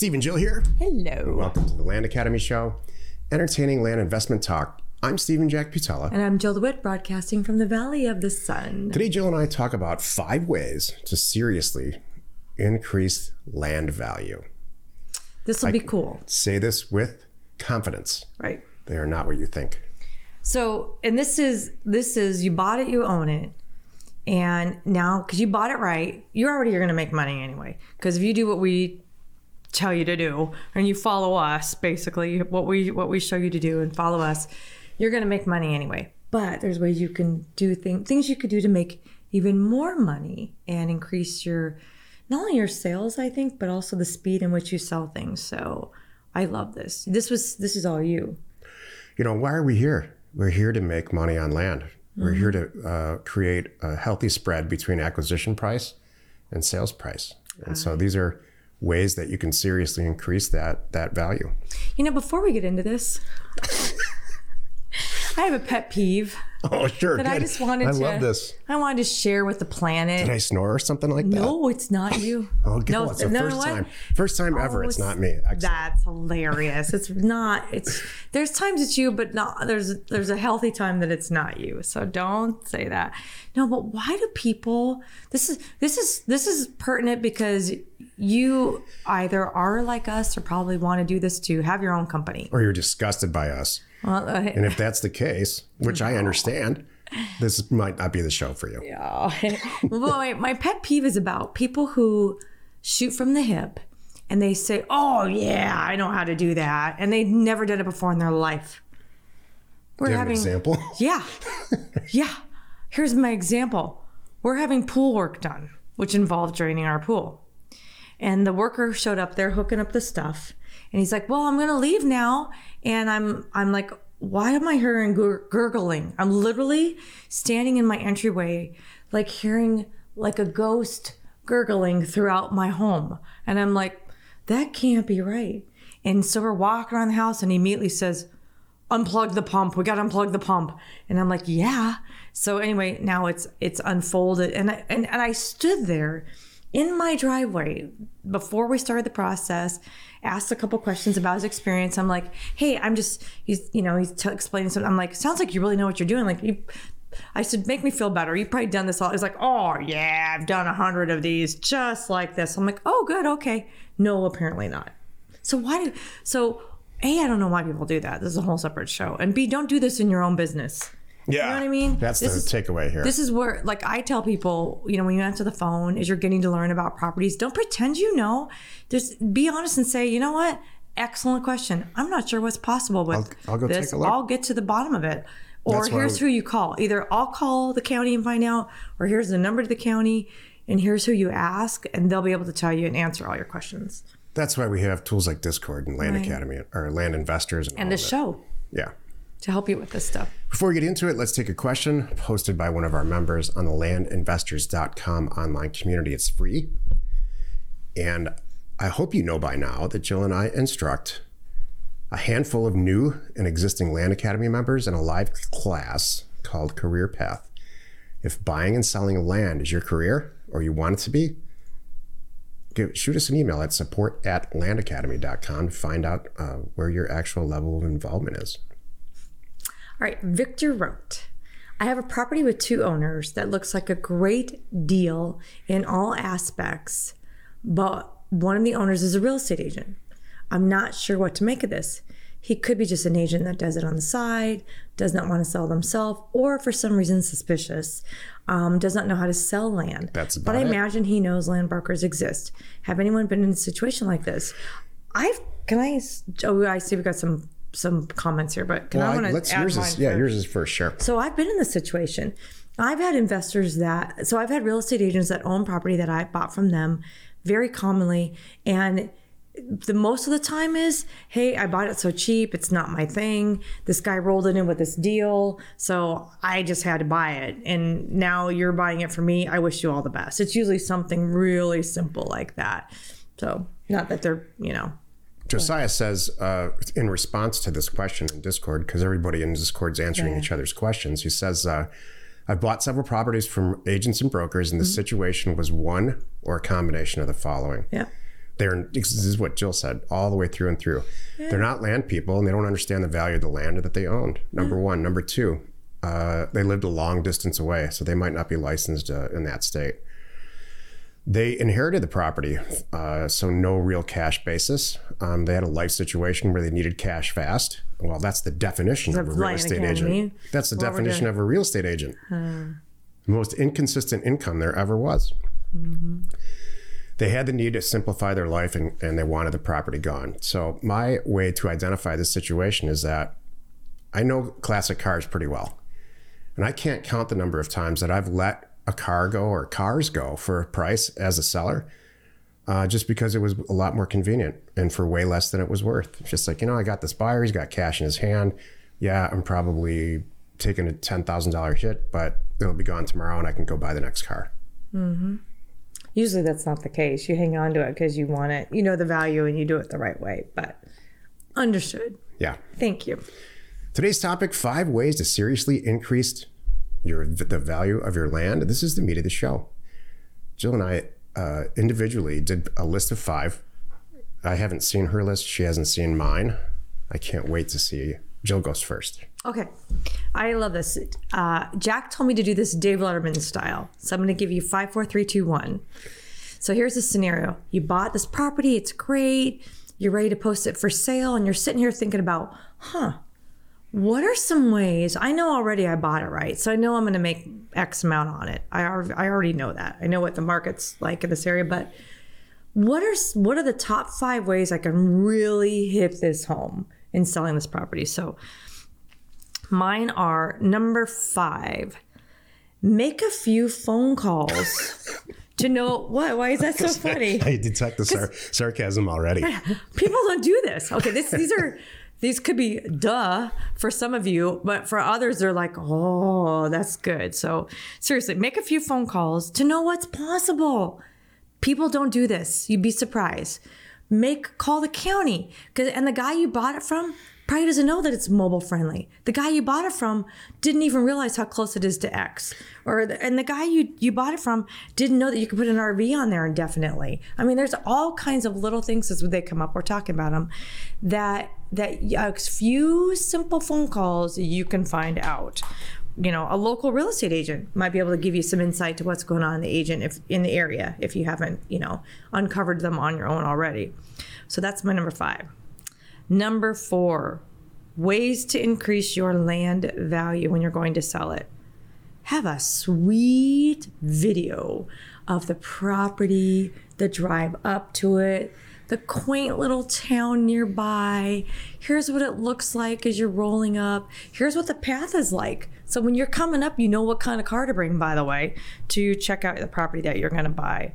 Steve and Jill here. Hello. Welcome to the Land Academy Show, entertaining land investment talk. I'm Steven Jack Butala. And I'm Jill DeWitt, broadcasting from the Valley of the Sun. Today, Jill and I talk about five ways to seriously increase land value. This will be cool, Say this with confidence. right? They are not what you think. So, and this is this is you bought it, you own it, and now because you bought it right, you're already you're going to make money anyway. Because if you do what we tell you to do and you follow us, basically what we what we show you to do and follow us, you're going to make money anyway. But there's ways you can do things things you could do to make even more money and increase your not only your sales, I think, but also the speed in which you sell things. So I love this. This was this is all you. You know, why are we here? We're here to make money on land. We're here to uh, create a healthy spread between acquisition price and sales price. And so these are ways that you can seriously increase that that value. You know, before we get into this, I have a pet peeve Oh, sure. that I good. just wanted I to. love this. I wanted to share with the planet. Did I snore or something like that? no, it's not you. Oh, good. no, Well, it's the no, first time. First time ever. Oh, It's not me. Excellent. That's hilarious. It's not. It's there's times it's you, but not. There's there's a healthy time that it's not you. So don't say that. No, but why do people? This is this is this is pertinent because you either are like us or probably want to do this to have your own company. Or you're disgusted by us. Well, uh, And if that's the case, which I understand, this might not be the show for you. Oh, well, my, my pet peeve is about people who shoot from the hip and they say, "Oh yeah, I know how to do that," and they've never done it before in their life. We're having, example? yeah, yeah. Here's my example. We're having pool work done, which involved draining our pool, and the worker showed up there hooking up the stuff, and he's like, "Well, I'm gonna leave now," and I'm I'm like. Why am I hearing gur- gurgling? I'm literally standing in my entryway, like hearing like a ghost gurgling throughout my home. And I'm like, that can't be right. And so we're walking around the house and he immediately says, unplug the pump. We got to unplug the pump. And I'm like, yeah. So anyway, now it's it's unfolded and I, and and I stood there in my driveway before we started the process asked a couple questions about his experience i'm like hey i'm just he's you know he's t- explaining something i'm like sounds like you really know what you're doing like you I said, make me feel better. You've probably done this all. He's like, oh, yeah, I've done a hundred of these just like this. I'm like, oh, good, okay. No, apparently not. So why do, so A, I don't know why people do that. This is a whole separate show. And B, don't do this in your own business. Yeah. You know what I mean? That's This the is- takeaway here. This is where, like, I tell people, you know, when you answer the phone, as you're getting to learn about properties, don't pretend you know. Just be honest and say, you know what? Excellent question. I'm not sure what's possible with I'll- I'll go this. take a look. I'll get to the bottom of it. Or That's here's we- who you call. Either I'll call the county and find out, or here's the number to the county, and here's who you ask, and they'll be able to tell you and answer all your questions. That's why we have tools like Discord and Land Right. Academy or Land Investors and, And all the of show Yeah. To help you with this stuff. Before we get into it, let's take a question posted by one of our members on the landinvestors.com online community. It's free. And I hope you know by now that Jill and I instruct a handful of new and existing Land Academy members in a live class called Career Path. If buying and selling land is your career or you want it to be, give, shoot us an email at support at landacademy.com to find out uh, where your actual level of involvement is. All right, Victor wrote, I have a property with two owners that looks like a great deal in all aspects, but one of the owners is a real estate agent. I'm not sure what to make of this. He could be just an agent that does it on the side, does not want to sell themselves, or for some reason suspicious, um, does not know how to sell land. That's but I it. imagine he knows land brokers exist. Have anyone been in a situation like this? I've can I? Oh, I see We've got some some comments here, but can Well, I want to let's add yours is yeah yours is first sure So I've been in this situation. I've had investors that, so I've had real estate agents that own property that I bought from them very commonly. And the most of the time is, hey, I bought it so cheap, it's not my thing. This guy rolled it in with this deal, so I just had to buy it. And now you're buying it for me. I wish you all the best. It's usually something really simple like that. So not that they're, you know, Josiah says uh, in response to this question in Discord, because everybody in Discord's answering each other's questions, he says, uh, I've bought several properties from agents and brokers, and the Mm-hmm. situation was one or a combination of the following. yeah. They're this is what Jill said all the way through and through. They're not land people and they don't understand the value of the land that they owned. Number one. Number two, uh, they lived a long distance away, so they might not be licensed uh, in that state. They inherited the property, uh, so no real cash basis. Um, they had a life situation where they needed cash fast. Well, that's the definition of a real estate agent. That's the What definition of a real estate agent. Most inconsistent income there ever was. They had the need to simplify their life and, and they wanted the property gone. So, my way to identify this situation is that I know classic cars pretty well. And I can't count the number of times that I've let a car go or cars go for a price as a seller uh, just because it was a lot more convenient and for way less than it was worth. It's just like, you know, I got this buyer, he's got cash in his hand. Yeah, I'm probably taking a $10,000 hit, but it'll be gone tomorrow and I can go buy the next car. Usually that's not the case. You hang on to it because you want it, you know the value, and you do it the right way. But understood. Yeah. Thank you. Today's topic five ways to seriously increase your the value of your land. This is the meat of the show. Jill and I uh, individually did a list of five. I haven't seen her list. She hasn't seen mine. I can't wait to see. Jill goes first. Okay. I love this. Uh, Jack told me to do this Dave Letterman style. So I'm going to give you five, four, three, two, one. So here's the scenario you bought this property, it's great. You're ready to post it for sale, and you're sitting here thinking about, huh, what are some ways? I know already I bought it right. So I know I'm going to make X amount on it. I, I already know that. I know what the market's like in this area, but what are what are the top five ways I can really hit this home in selling this property? So mine are number five. Make a few phone calls to know what. Why is that so funny? I detect the sar- sarcasm already. People don't do this. Okay, this, these are these could be duh for some of you, but for others, they're like, oh, that's good. So seriously, make a few phone calls to know what's possible. People don't do this. You'd be surprised. Make call the county because and the guy you bought it from probably doesn't know that it's mobile friendly. The guy you bought it from didn't even realize how close it is to X. Or the, and the guy you you bought it from didn't know that you could put an RV on there indefinitely. I mean, there's all kinds of little things as they come up. We're talking about them that that a few simple phone calls you can find out you know a local real estate agent might be able to give you some insight to what's going on in the agent if in the area if you haven't you know uncovered them on your own already so that's my number five number four ways to increase your land value when you're going to sell it have a sweet video of the property, the drive up to it, the quaint little town nearby. Here's what it looks like as you're rolling up. Here's what the path is like. So when you're coming up, you know what kind of car to bring, by the way, to check out the property that you're going to buy.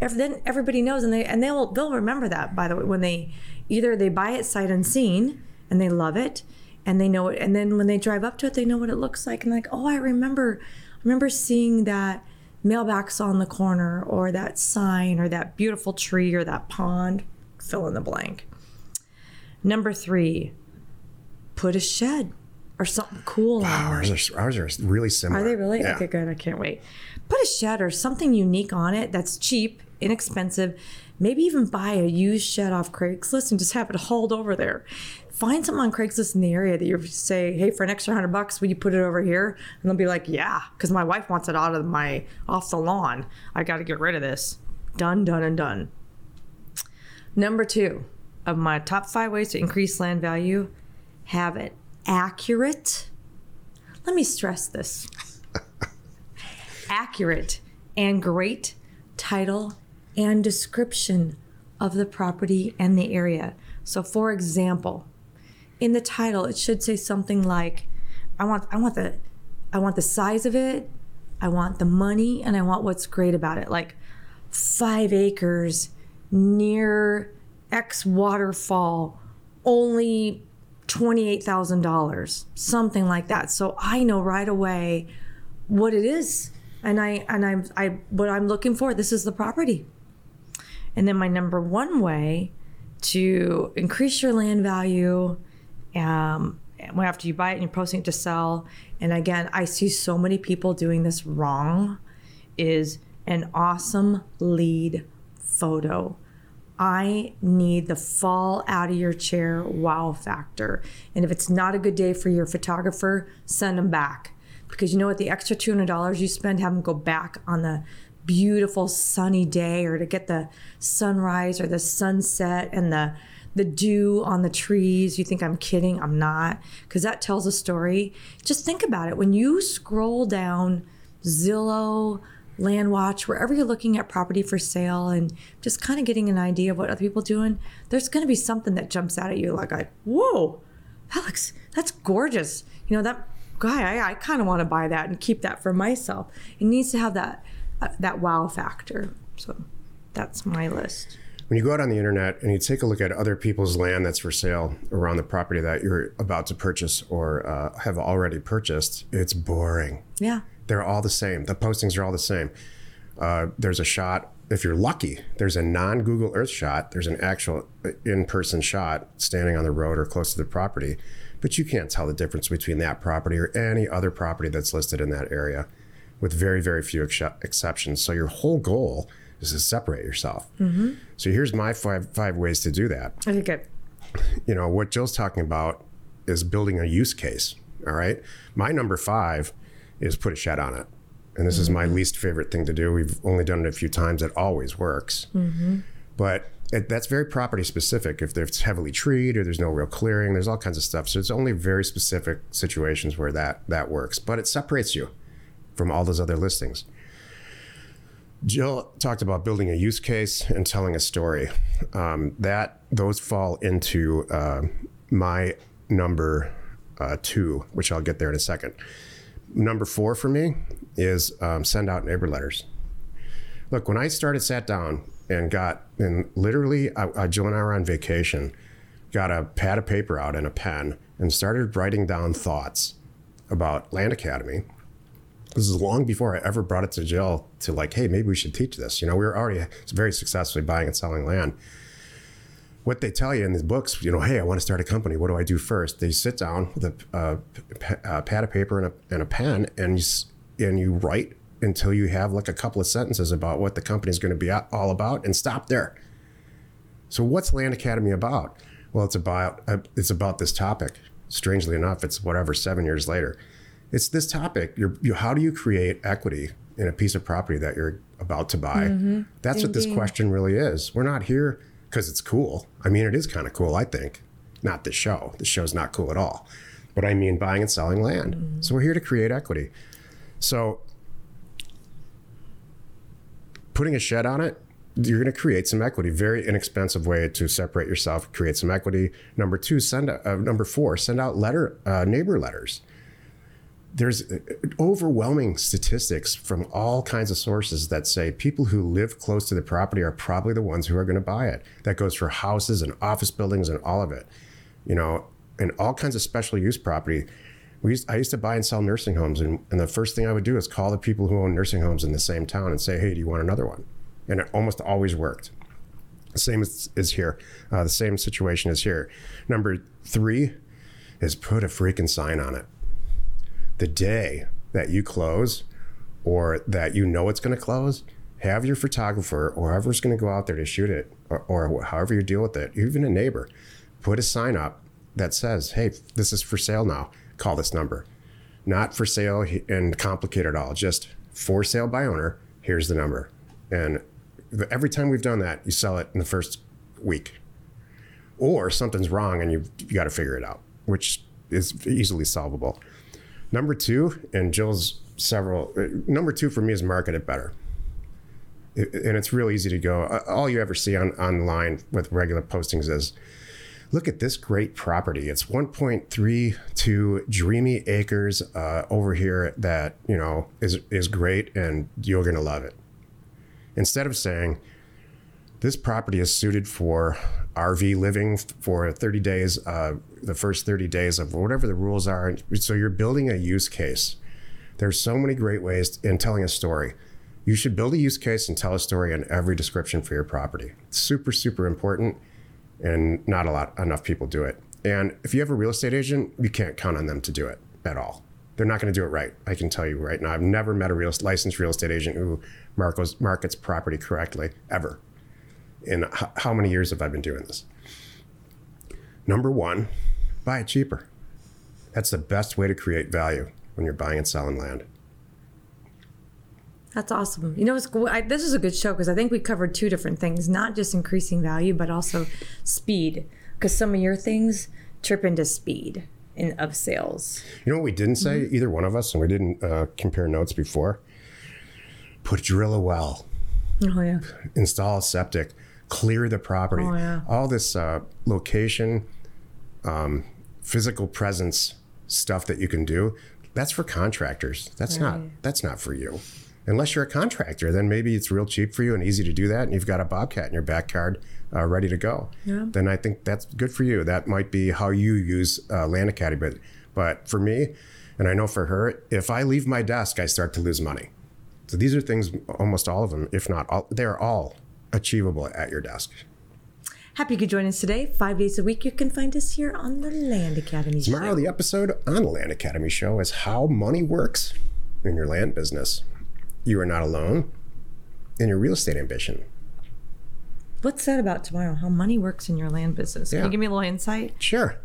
If then everybody knows, and they and they'll they'll remember that. By the way, when they either they buy it sight unseen and they love it, and they know it, and then when they drive up to it, they know what it looks like, and like, oh, I remember, I remember seeing that mailbox on the corner, or that sign, or that beautiful tree, or that pond. Fill in the blank. Number three, put a shed or something cool on. Ours are, ours are really similar. Are they really? Yeah. Okay, good. I can't wait. Put a shed or something unique on it that's cheap, inexpensive. Maybe even buy a used shed off Craigslist and just have it hauled over there. Find something on Craigslist in the area that you say, "Hey, for an extra hundred bucks, would you put it over here?" And they'll be like, "Yeah," because my wife wants it out of my off the lawn. I got to get rid of this. Done, done, and done. Number two of my top five ways to increase land value: have it accurate. Let me stress this accurate and great title and description of the property and the area. So for example, in the title it should say something like I want I want the I want the size of it, I want the money and I want what's great about it like 5 acres near X waterfall only $28,000 something like that. So I know right away what it is and i and i'm i what i'm looking for this is the property and then my number one way to increase your land value um, after you buy it and you're posting it to sell and again i see so many people doing this wrong is an awesome lead photo I need the fall out of your chair wow factor. And if it's not a good day for your photographer, send them back. Because you know what? The extra $200 you spend, have them go back on the beautiful sunny day or to get the sunrise or the sunset and the the dew on the trees. You think I'm kidding? I'm not, because that tells a story. Just think about it. When you scroll down Zillow, Landwatch, wherever you're looking at property for sale and just kind of getting an idea of what other people doing, there's going to be something that jumps out at you like, like whoa, that looks, that's gorgeous. You know, that guy, I, I kind of want to buy that and keep that for myself. It needs to have that, that wow factor. So that's my list. When you go out on the internet and you take a look at other people's land that's for sale around the property that you're about to purchase or uh, have already purchased, it's boring. Yeah. They're all the same. The postings are all the same. Uh, there's a shot. If you're lucky, there's a non Google Earth shot. There's an actual in person shot standing on the road or close to the property, but you can't tell the difference between that property or any other property that's listed in that area, with very very few ex- exceptions. So your whole goal is to separate yourself. Mm-hmm. So here's my five five ways to do that. Okay, good. You know what Jill's talking about is building a use case. All right, my number five is put a shed on it. And this mm-hmm. is my mm-hmm. least favorite thing to do. We've only done it a few times. It always works. Mm-hmm. But it, that's very property specific. If it's heavily treed or there's no real clearing, there's all kinds of stuff. So it's only very specific situations where that that works. But it separates you from all those other listings. Jill talked about building a use case and telling a story. Um, that those fall into uh, my number uh, two, which I'll get there in a second number four for me is um, send out neighbor letters. Look, when I started, sat down and got, and literally, uh, Jill and I were on vacation, got a pad of paper out and a pen and started writing down thoughts about Land Academy. This is long before I ever brought it to Jill to like, hey, maybe we should teach this. You know, we were already very successfully buying and selling land what they tell you in these books, you know, hey, I want to start a company. What do I do first? They sit down with a, uh, pad of paper and a, and a pen, and you, and you write until you have like a couple of sentences about what the company is going to be all about, and stop there. So, what's Land Academy about? Well, it's about uh, it's about this topic. Strangely enough, it's whatever seven years later. It's this topic. You're, you, how do you create equity in a piece of property that you're about to buy? Mm-hmm. That's Indeed. what this question really is. We're not here because it's cool. I mean, it is kind of cool, I think. Not the show. The show's not cool at all. But I mean buying and selling land. Mm-hmm. So we're here to create equity. So putting a shed on it, you're going to create some equity. Very inexpensive way to separate yourself, create some equity. Number two, send uh, number four, send out letter uh, neighbor letters there's overwhelming statistics from all kinds of sources that say people who live close to the property are probably the ones who are going to buy it. That goes for houses and office buildings and all of it, you know, and all kinds of special use property. We used, I used to buy and sell nursing homes, and, and the first thing I would do is call the people who own nursing homes in the same town and say, "Hey, do you want another one?" And it almost always worked. The same is, is here. Uh, the same situation is here. Number three is put a freaking sign on it the day that you close or that you know it's going to close, have your photographer or whoever's going to go out there to shoot it or, or, however you deal with it, even a neighbor, put a sign up that says, hey, this is for sale now. Call this number. Not for sale and complicated at all, just for sale by owner. Here's the number. And every time we've done that, you sell it in the first week. Or something's wrong and you you got to figure it out, which is easily solvable. Number two, and Jill's several. Uh, number two for me is market it better. And it's real easy to go. All you ever see on online with regular postings is, look at this great property. It's 1.32 dreamy acres uh, over here that you know is is great, and you're gonna love it. Instead of saying, this property is suited for RV living for 30 days, uh, the first 30 days of whatever the rules are. So you're building a use case. There's so many great ways in telling a story. You should build a use case and tell a story in every description for your property. It's super, super important, and not a lot enough people do it. And if you have a real estate agent, you can't count on them to do it at all. They're not going to do it right. I can tell you right now. I've never met a real licensed real estate agent who markets, markets property correctly ever in how many years have I been doing this? Number one, buy it cheaper. That's the best way to create value when you're buying and selling land. That's awesome. You know, it's, I, this is a good show because I think we covered two different things, not just increasing value, but also speed. Because some of your things trip into speed in of sales. You know what we didn't say, Mm-hmm. either one of us, and we didn't uh, compare notes before? Put drill a well, Oh yeah. install a septic, clear the property. Oh, yeah. All this uh, location, um, physical presence stuff that you can do, that's for contractors. That's not that's not for you. Unless you're a contractor, then maybe it's real cheap for you and easy to do that, and you've got a bobcat in your backyard uh, ready to go. Yeah. Then I think that's good for you. That might be how you use uh, Land Academy. But, but for me, and I know for her, if I leave my desk, I start to lose money. So these are things, almost all of them, if not all, they're all achievable at your desk. Happy you could join us today. Five days a week, you can find us here on the Land Academy. Show. Tomorrow, the episode on the Land Academy show is how money works in your land business. You are not alone in your real estate ambition. What's that about tomorrow? How money works in your land business? Can Yeah. you give me a little insight? Sure.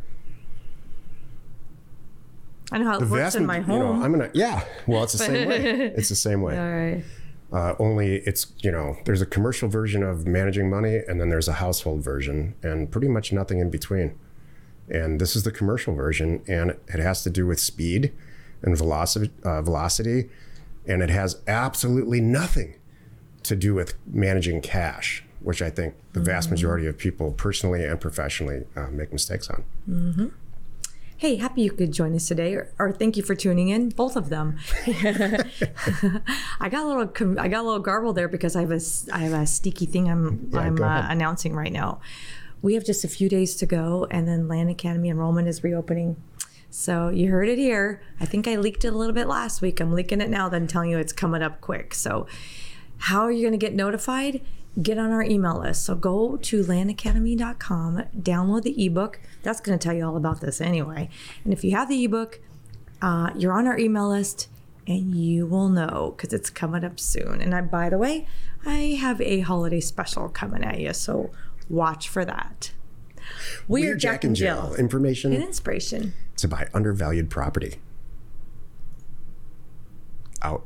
I know how it works in my you know, home. I'm gonna, yeah. Well, it's the same way. It's the same way. All right. Uh, only it's you know there's a commercial version of managing money and then there's a household version and pretty much nothing in between. And this is the commercial version and it has to do with speed and velocity uh, velocity and it has absolutely nothing to do with managing cash which i think the vast majority of people personally and professionally uh, make mistakes on Hey, happy you could join us today, or, or thank you for tuning in. Both of them. I got a little, I got a little garbled there because I have a, I have a sneaky thing I'm, Yeah, I'm uh, announcing right now. We have just a few days to go, and then Land Academy enrollment is reopening. So you heard it here. I think I leaked it a little bit last week. I'm leaking it now, then telling you it's coming up quick. So, how are you going to get notified? Get on our email list. So go to landacademy.com, download the ebook. That's going to tell you all about this anyway. And if you have the ebook, uh, you're on our email list and you will know because it's coming up soon. And I, by the way, I have a holiday special coming at you. So watch for that. We, are Jack, and Jill. information and inspiration. to buy undervalued property out